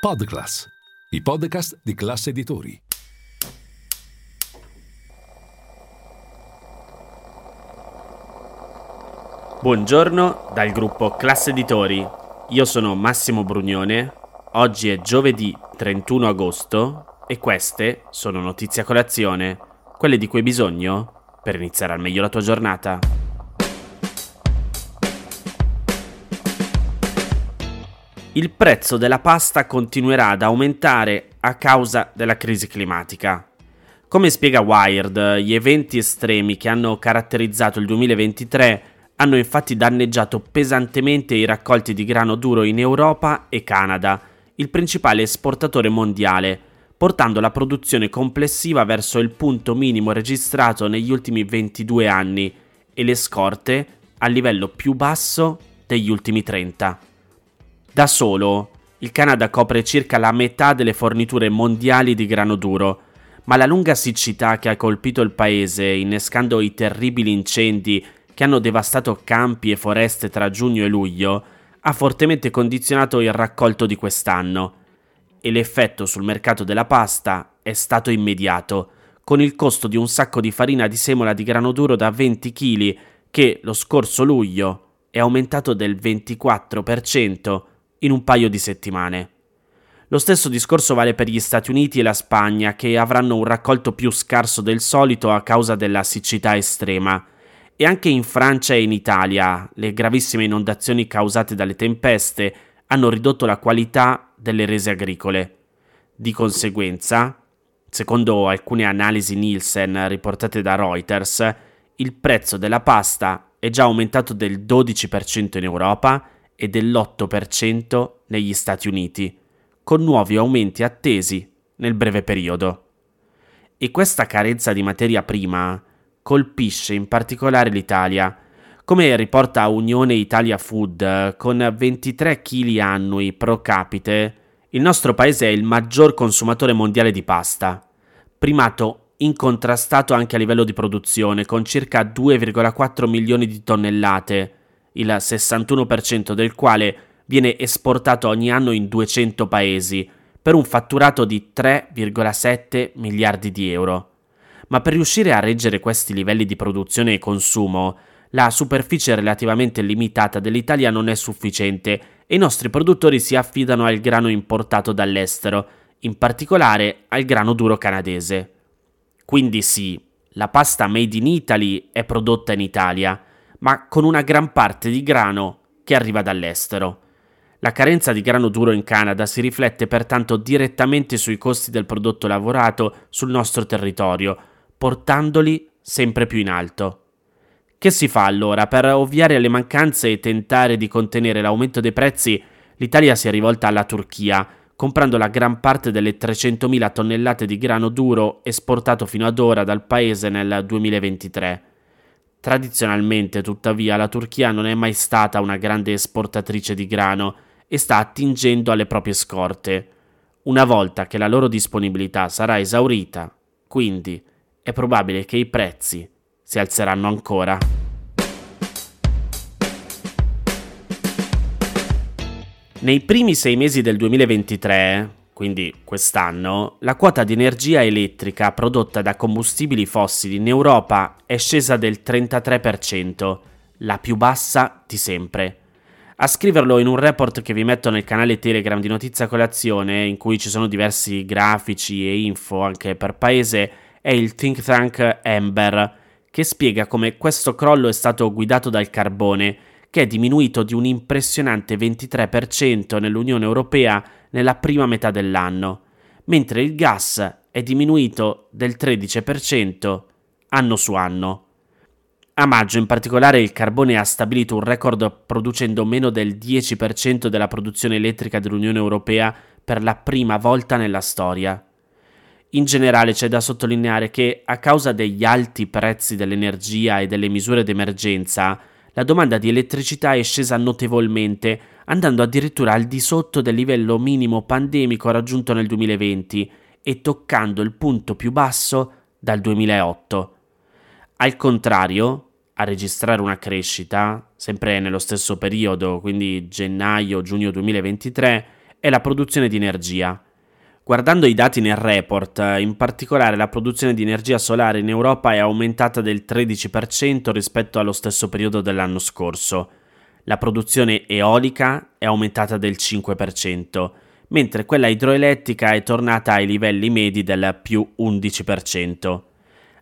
Podclass, i podcast di classe editori. Buongiorno dal gruppo Classe Editori. Io sono Massimo Brugnone. Oggi è giovedì 31 agosto e queste sono notizie a colazione, quelle di cui hai bisogno per iniziare al meglio la tua giornata. Il prezzo della pasta continuerà ad aumentare a causa della crisi climatica. Come spiega Wired, gli eventi estremi che hanno caratterizzato il 2023 hanno infatti danneggiato pesantemente i raccolti di grano duro in Europa e Canada, il principale esportatore mondiale, portando la produzione complessiva verso il punto minimo registrato negli ultimi 22 anni e le scorte al livello più basso degli ultimi 30. Da solo, il Canada copre circa la metà delle forniture mondiali di grano duro, ma la lunga siccità che ha colpito il paese, innescando i terribili incendi che hanno devastato campi e foreste tra giugno e luglio, ha fortemente condizionato il raccolto di quest'anno. E l'effetto sul mercato della pasta è stato immediato, con il costo di un sacco di farina di semola di grano duro da 20 kg, che lo scorso luglio è aumentato del 24% in un paio di settimane. Lo stesso discorso vale per gli Stati Uniti e la Spagna, che avranno un raccolto più scarso del solito a causa della siccità estrema. E anche in Francia e in Italia le gravissime inondazioni causate dalle tempeste hanno ridotto la qualità delle rese agricole. Di conseguenza, secondo alcune analisi Nielsen riportate da Reuters, il prezzo della pasta è già aumentato del 12% in Europa e dell'8% negli Stati Uniti, con nuovi aumenti attesi nel breve periodo. E questa carenza di materia prima colpisce in particolare l'Italia. Come riporta Unione Italia Food, con 23 kg annui pro capite, il nostro paese è il maggior consumatore mondiale di pasta, primato incontrastato anche a livello di produzione, con circa 2,4 milioni di tonnellate, il 61% del quale viene esportato ogni anno in 200 paesi, per un fatturato di 3,7 miliardi di euro. Ma per riuscire a reggere questi livelli di produzione e consumo, la superficie relativamente limitata dell'Italia non è sufficiente e i nostri produttori si affidano al grano importato dall'estero, in particolare al grano duro canadese. Quindi sì, la pasta made in Italy è prodotta in Italia, ma con una gran parte di grano che arriva dall'estero. La carenza di grano duro in Canada si riflette pertanto direttamente sui costi del prodotto lavorato sul nostro territorio, portandoli sempre più in alto. Che si fa allora? Per ovviare alle mancanze e tentare di contenere l'aumento dei prezzi, l'Italia si è rivolta alla Turchia, comprando la gran parte delle 300.000 tonnellate di grano duro esportato fino ad ora dal paese nel 2023. Tradizionalmente, tuttavia, la Turchia non è mai stata una grande esportatrice di grano e sta attingendo alle proprie scorte. Una volta che la loro disponibilità sarà esaurita, quindi è probabile che i prezzi si alzeranno ancora. Nei primi sei mesi del 2023, quindi quest'anno, la quota di energia elettrica prodotta da combustibili fossili in Europa è scesa del 33%, la più bassa di sempre. A scriverlo in un report che vi metto nel canale Telegram di Notizia Colazione, in cui ci sono diversi grafici e info anche per paese, è il think tank Ember, che spiega come questo crollo è stato guidato dal carbone, che è diminuito di un impressionante 23% nell'Unione Europea nella prima metà dell'anno, mentre il gas è diminuito del 13% anno su anno. A maggio in particolare il carbone ha stabilito un record producendo meno del 10% della produzione elettrica dell'Unione Europea per la prima volta nella storia. In generale c'è da sottolineare che a causa degli alti prezzi dell'energia e delle misure d'emergenza, la domanda di elettricità è scesa notevolmente, andando addirittura al di sotto del livello minimo pandemico raggiunto nel 2020 e toccando il punto più basso dal 2008. Al contrario, a registrare una crescita, sempre nello stesso periodo, quindi gennaio-giugno 2023, è la produzione di energia. Guardando i dati nel report, in particolare la produzione di energia solare in Europa è aumentata del 13% rispetto allo stesso periodo dell'anno scorso. La produzione eolica è aumentata del 5%, mentre quella idroelettrica è tornata ai livelli medi del più 11%.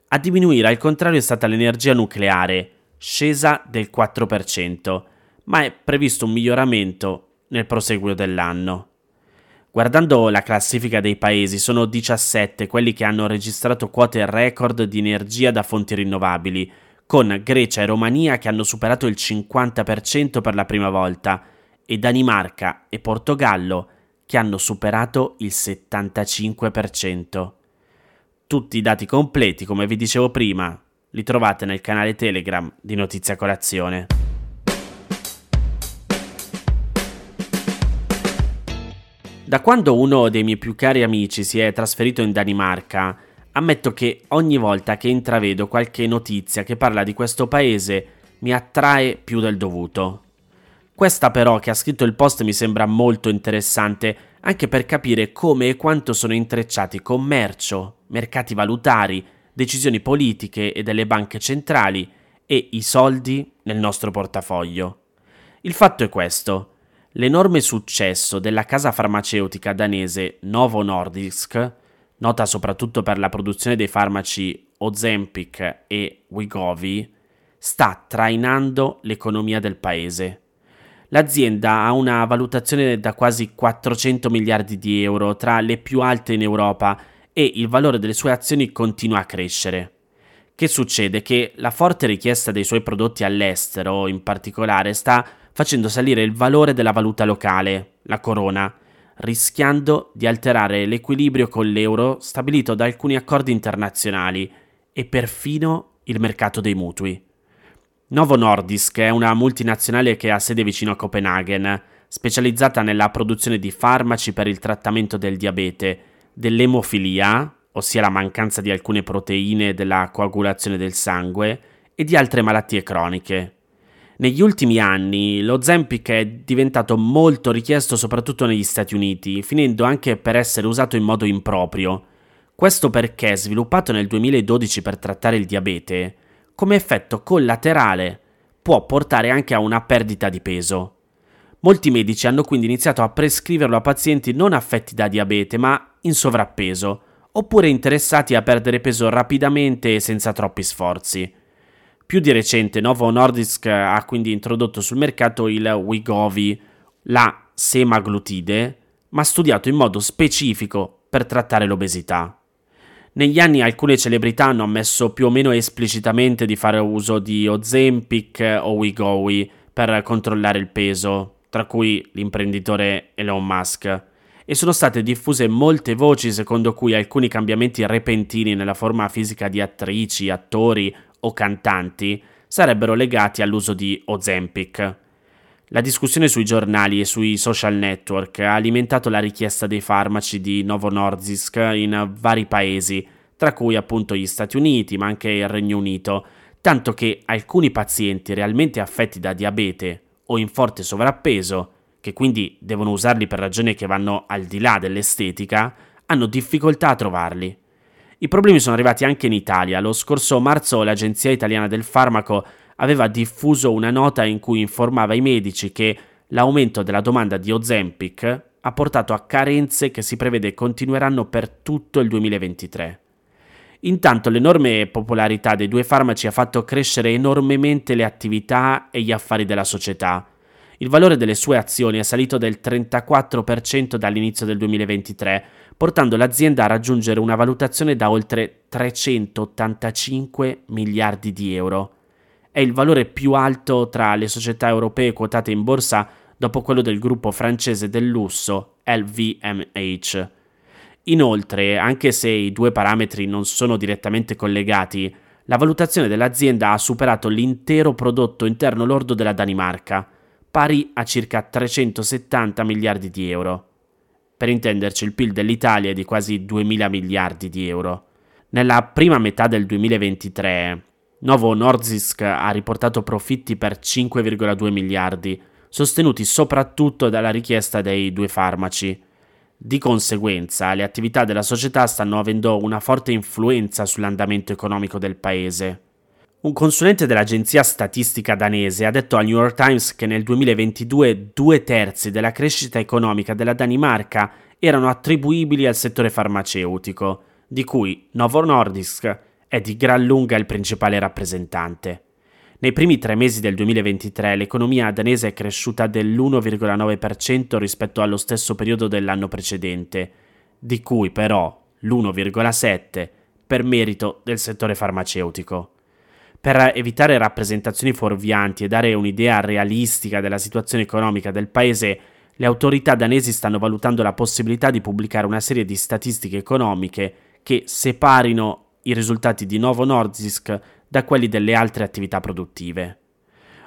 A diminuire al contrario è stata l'energia nucleare, scesa del 4%, ma è previsto un miglioramento nel proseguo dell'anno. Guardando la classifica dei paesi, sono 17 quelli che hanno registrato quote record di energia da fonti rinnovabili, con Grecia e Romania che hanno superato il 50% per la prima volta e Danimarca e Portogallo che hanno superato il 75%. Tutti i dati completi, come vi dicevo prima, li trovate nel canale Telegram di Notizia Colazione. Da quando uno dei miei più cari amici si è trasferito in Danimarca, ammetto che ogni volta che intravedo qualche notizia che parla di questo paese mi attrae più del dovuto. Questa però che ha scritto il post mi sembra molto interessante anche per capire come e quanto sono intrecciati commercio, mercati valutari, decisioni politiche e delle banche centrali e i soldi nel nostro portafoglio. Il fatto è questo. L'enorme successo della casa farmaceutica danese Novo Nordisk, nota soprattutto per la produzione dei farmaci Ozempic e Wegovy, sta trainando l'economia del paese. L'azienda ha una valutazione da quasi 400 miliardi di euro, tra le più alte in Europa, e il valore delle sue azioni continua a crescere. Che succede? Che la forte richiesta dei suoi prodotti all'estero, in particolare, sta facendo salire il valore della valuta locale, la corona, rischiando di alterare l'equilibrio con l'euro stabilito da alcuni accordi internazionali e perfino il mercato dei mutui. Novo Nordisk è una multinazionale che ha sede vicino a Copenaghen, specializzata nella produzione di farmaci per il trattamento del diabete, dell'emofilia, ossia la mancanza di alcune proteine della coagulazione del sangue, e di altre malattie croniche. Negli ultimi anni lo Zempic è diventato molto richiesto soprattutto negli Stati Uniti, finendo anche per essere usato in modo improprio. Questo perché, sviluppato nel 2012 per trattare il diabete, come effetto collaterale può portare anche a una perdita di peso. Molti medici hanno quindi iniziato a prescriverlo a pazienti non affetti da diabete ma in sovrappeso, oppure interessati a perdere peso rapidamente e senza troppi sforzi. Più di recente Novo Nordisk ha quindi introdotto sul mercato il Wegovy, la semaglutide, ma studiato in modo specifico per trattare l'obesità. Negli anni alcune celebrità hanno ammesso più o meno esplicitamente di fare uso di Ozempic o Wegovy per controllare il peso, tra cui l'imprenditore Elon Musk, e sono state diffuse molte voci secondo cui alcuni cambiamenti repentini nella forma fisica di attrici, attori o cantanti sarebbero legati all'uso di Ozempic. La discussione sui giornali e sui social network ha alimentato la richiesta dei farmaci di Novo Nordisk in vari paesi, tra cui appunto gli Stati Uniti, ma anche il Regno Unito, tanto che alcuni pazienti realmente affetti da diabete o in forte sovrappeso, che quindi devono usarli per ragioni che vanno al di là dell'estetica, hanno difficoltà a trovarli. I problemi sono arrivati anche in Italia. Lo scorso marzo l'Agenzia Italiana del Farmaco aveva diffuso una nota in cui informava i medici che l'aumento della domanda di Ozempic ha portato a carenze che si prevede continueranno per tutto il 2023. Intanto l'enorme popolarità dei due farmaci ha fatto crescere enormemente le attività e gli affari della società. Il valore delle sue azioni è salito del 34% dall'inizio del 2023, portando l'azienda a raggiungere una valutazione da oltre 385 miliardi di euro. È il valore più alto tra le società europee quotate in borsa dopo quello del gruppo francese del lusso LVMH. Inoltre, anche se i due parametri non sono direttamente collegati, la valutazione dell'azienda ha superato l'intero prodotto interno lordo della Danimarca, pari a circa 370 miliardi di euro. Per intenderci, il PIL dell'Italia è di quasi 2.000 miliardi di euro. Nella prima metà del 2023, Novo Nordisk ha riportato profitti per 5,2 miliardi, sostenuti soprattutto dalla richiesta dei due farmaci. Di conseguenza, le attività della società stanno avendo una forte influenza sull'andamento economico del paese. Un consulente dell'agenzia statistica danese ha detto al New York Times che nel 2022 due terzi della crescita economica della Danimarca erano attribuibili al settore farmaceutico, di cui Novo Nordisk è di gran lunga il principale rappresentante. Nei primi tre mesi del 2023 l'economia danese è cresciuta dell'1,9% rispetto allo stesso periodo dell'anno precedente, di cui però l'1,7% per merito del settore farmaceutico. Per evitare rappresentazioni fuorvianti e dare un'idea realistica della situazione economica del paese, le autorità danesi stanno valutando la possibilità di pubblicare una serie di statistiche economiche che separino i risultati di Novo Nordisk da quelli delle altre attività produttive.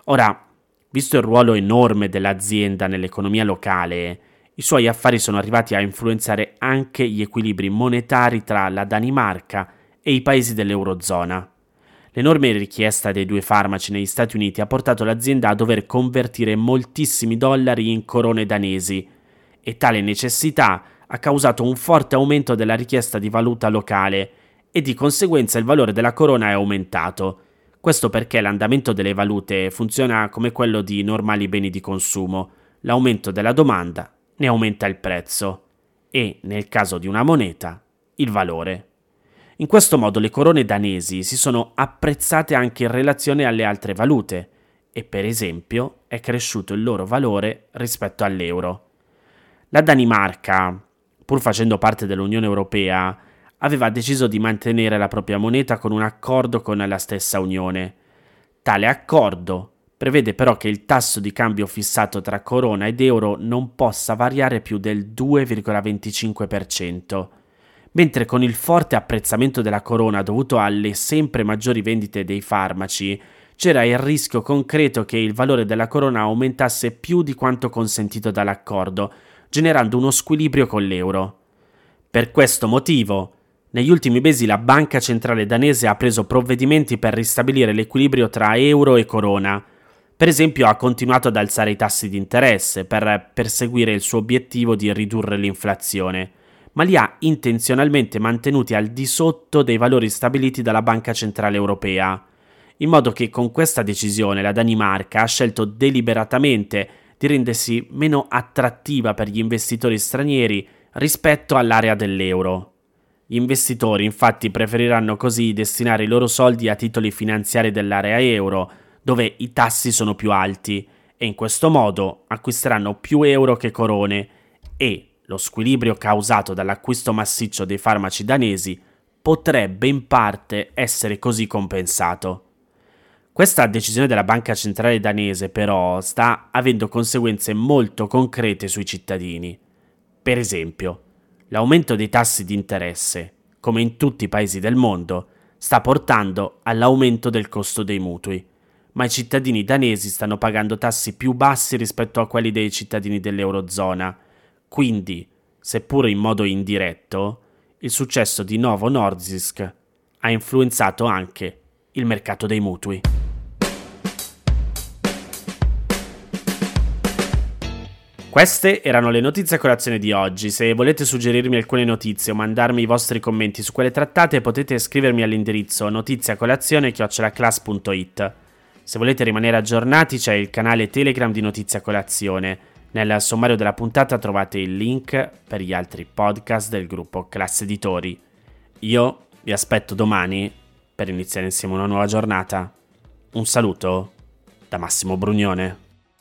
Ora, visto il ruolo enorme dell'azienda nell'economia locale, i suoi affari sono arrivati a influenzare anche gli equilibri monetari tra la Danimarca e i paesi dell'Eurozona. L'enorme richiesta dei due farmaci negli Stati Uniti ha portato l'azienda a dover convertire moltissimi dollari in corone danesi e tale necessità ha causato un forte aumento della richiesta di valuta locale e di conseguenza il valore della corona è aumentato. Questo perché l'andamento delle valute funziona come quello di normali beni di consumo. L'aumento della domanda ne aumenta il prezzo e, nel caso di una moneta, il valore. In questo modo le corone danesi si sono apprezzate anche in relazione alle altre valute e per esempio è cresciuto il loro valore rispetto all'euro. La Danimarca, pur facendo parte dell'Unione Europea, aveva deciso di mantenere la propria moneta con un accordo con la stessa Unione. Tale accordo prevede però che il tasso di cambio fissato tra corona ed euro non possa variare più del 2,25%, mentre con il forte apprezzamento della corona dovuto alle sempre maggiori vendite dei farmaci, c'era il rischio concreto che il valore della corona aumentasse più di quanto consentito dall'accordo, generando uno squilibrio con l'euro. Per questo motivo, negli ultimi mesi la banca centrale danese ha preso provvedimenti per ristabilire l'equilibrio tra euro e corona. Per esempio ha continuato ad alzare i tassi di interesse per perseguire il suo obiettivo di ridurre l'inflazione, ma li ha intenzionalmente mantenuti al di sotto dei valori stabiliti dalla Banca Centrale Europea, in modo che con questa decisione la Danimarca ha scelto deliberatamente di rendersi meno attrattiva per gli investitori stranieri rispetto all'area dell'euro. Gli investitori infatti preferiranno così destinare i loro soldi a titoli finanziari dell'area euro, dove i tassi sono più alti, e in questo modo acquisteranno più euro che corone e lo squilibrio causato dall'acquisto massiccio dei farmaci danesi potrebbe in parte essere così compensato. Questa decisione della banca centrale danese però sta avendo conseguenze molto concrete sui cittadini. Per esempio, l'aumento dei tassi di interesse, come in tutti i paesi del mondo, sta portando all'aumento del costo dei mutui, ma i cittadini danesi stanno pagando tassi più bassi rispetto a quelli dei cittadini dell'Eurozona, quindi, seppure in modo indiretto, il successo di Novo Nordisk ha influenzato anche il mercato dei mutui. Queste erano le notizie a colazione di oggi. Se volete suggerirmi alcune notizie o mandarmi i vostri commenti su quelle trattate, potete scrivermi all'indirizzo notiziacolazione.it. Se volete rimanere aggiornati, c'è il canale Telegram di Notizia Colazione. Nel sommario della puntata trovate il link per gli altri podcast del gruppo Classe Editori. Io vi aspetto domani per iniziare insieme una nuova giornata. Un saluto da Massimo Brugnone.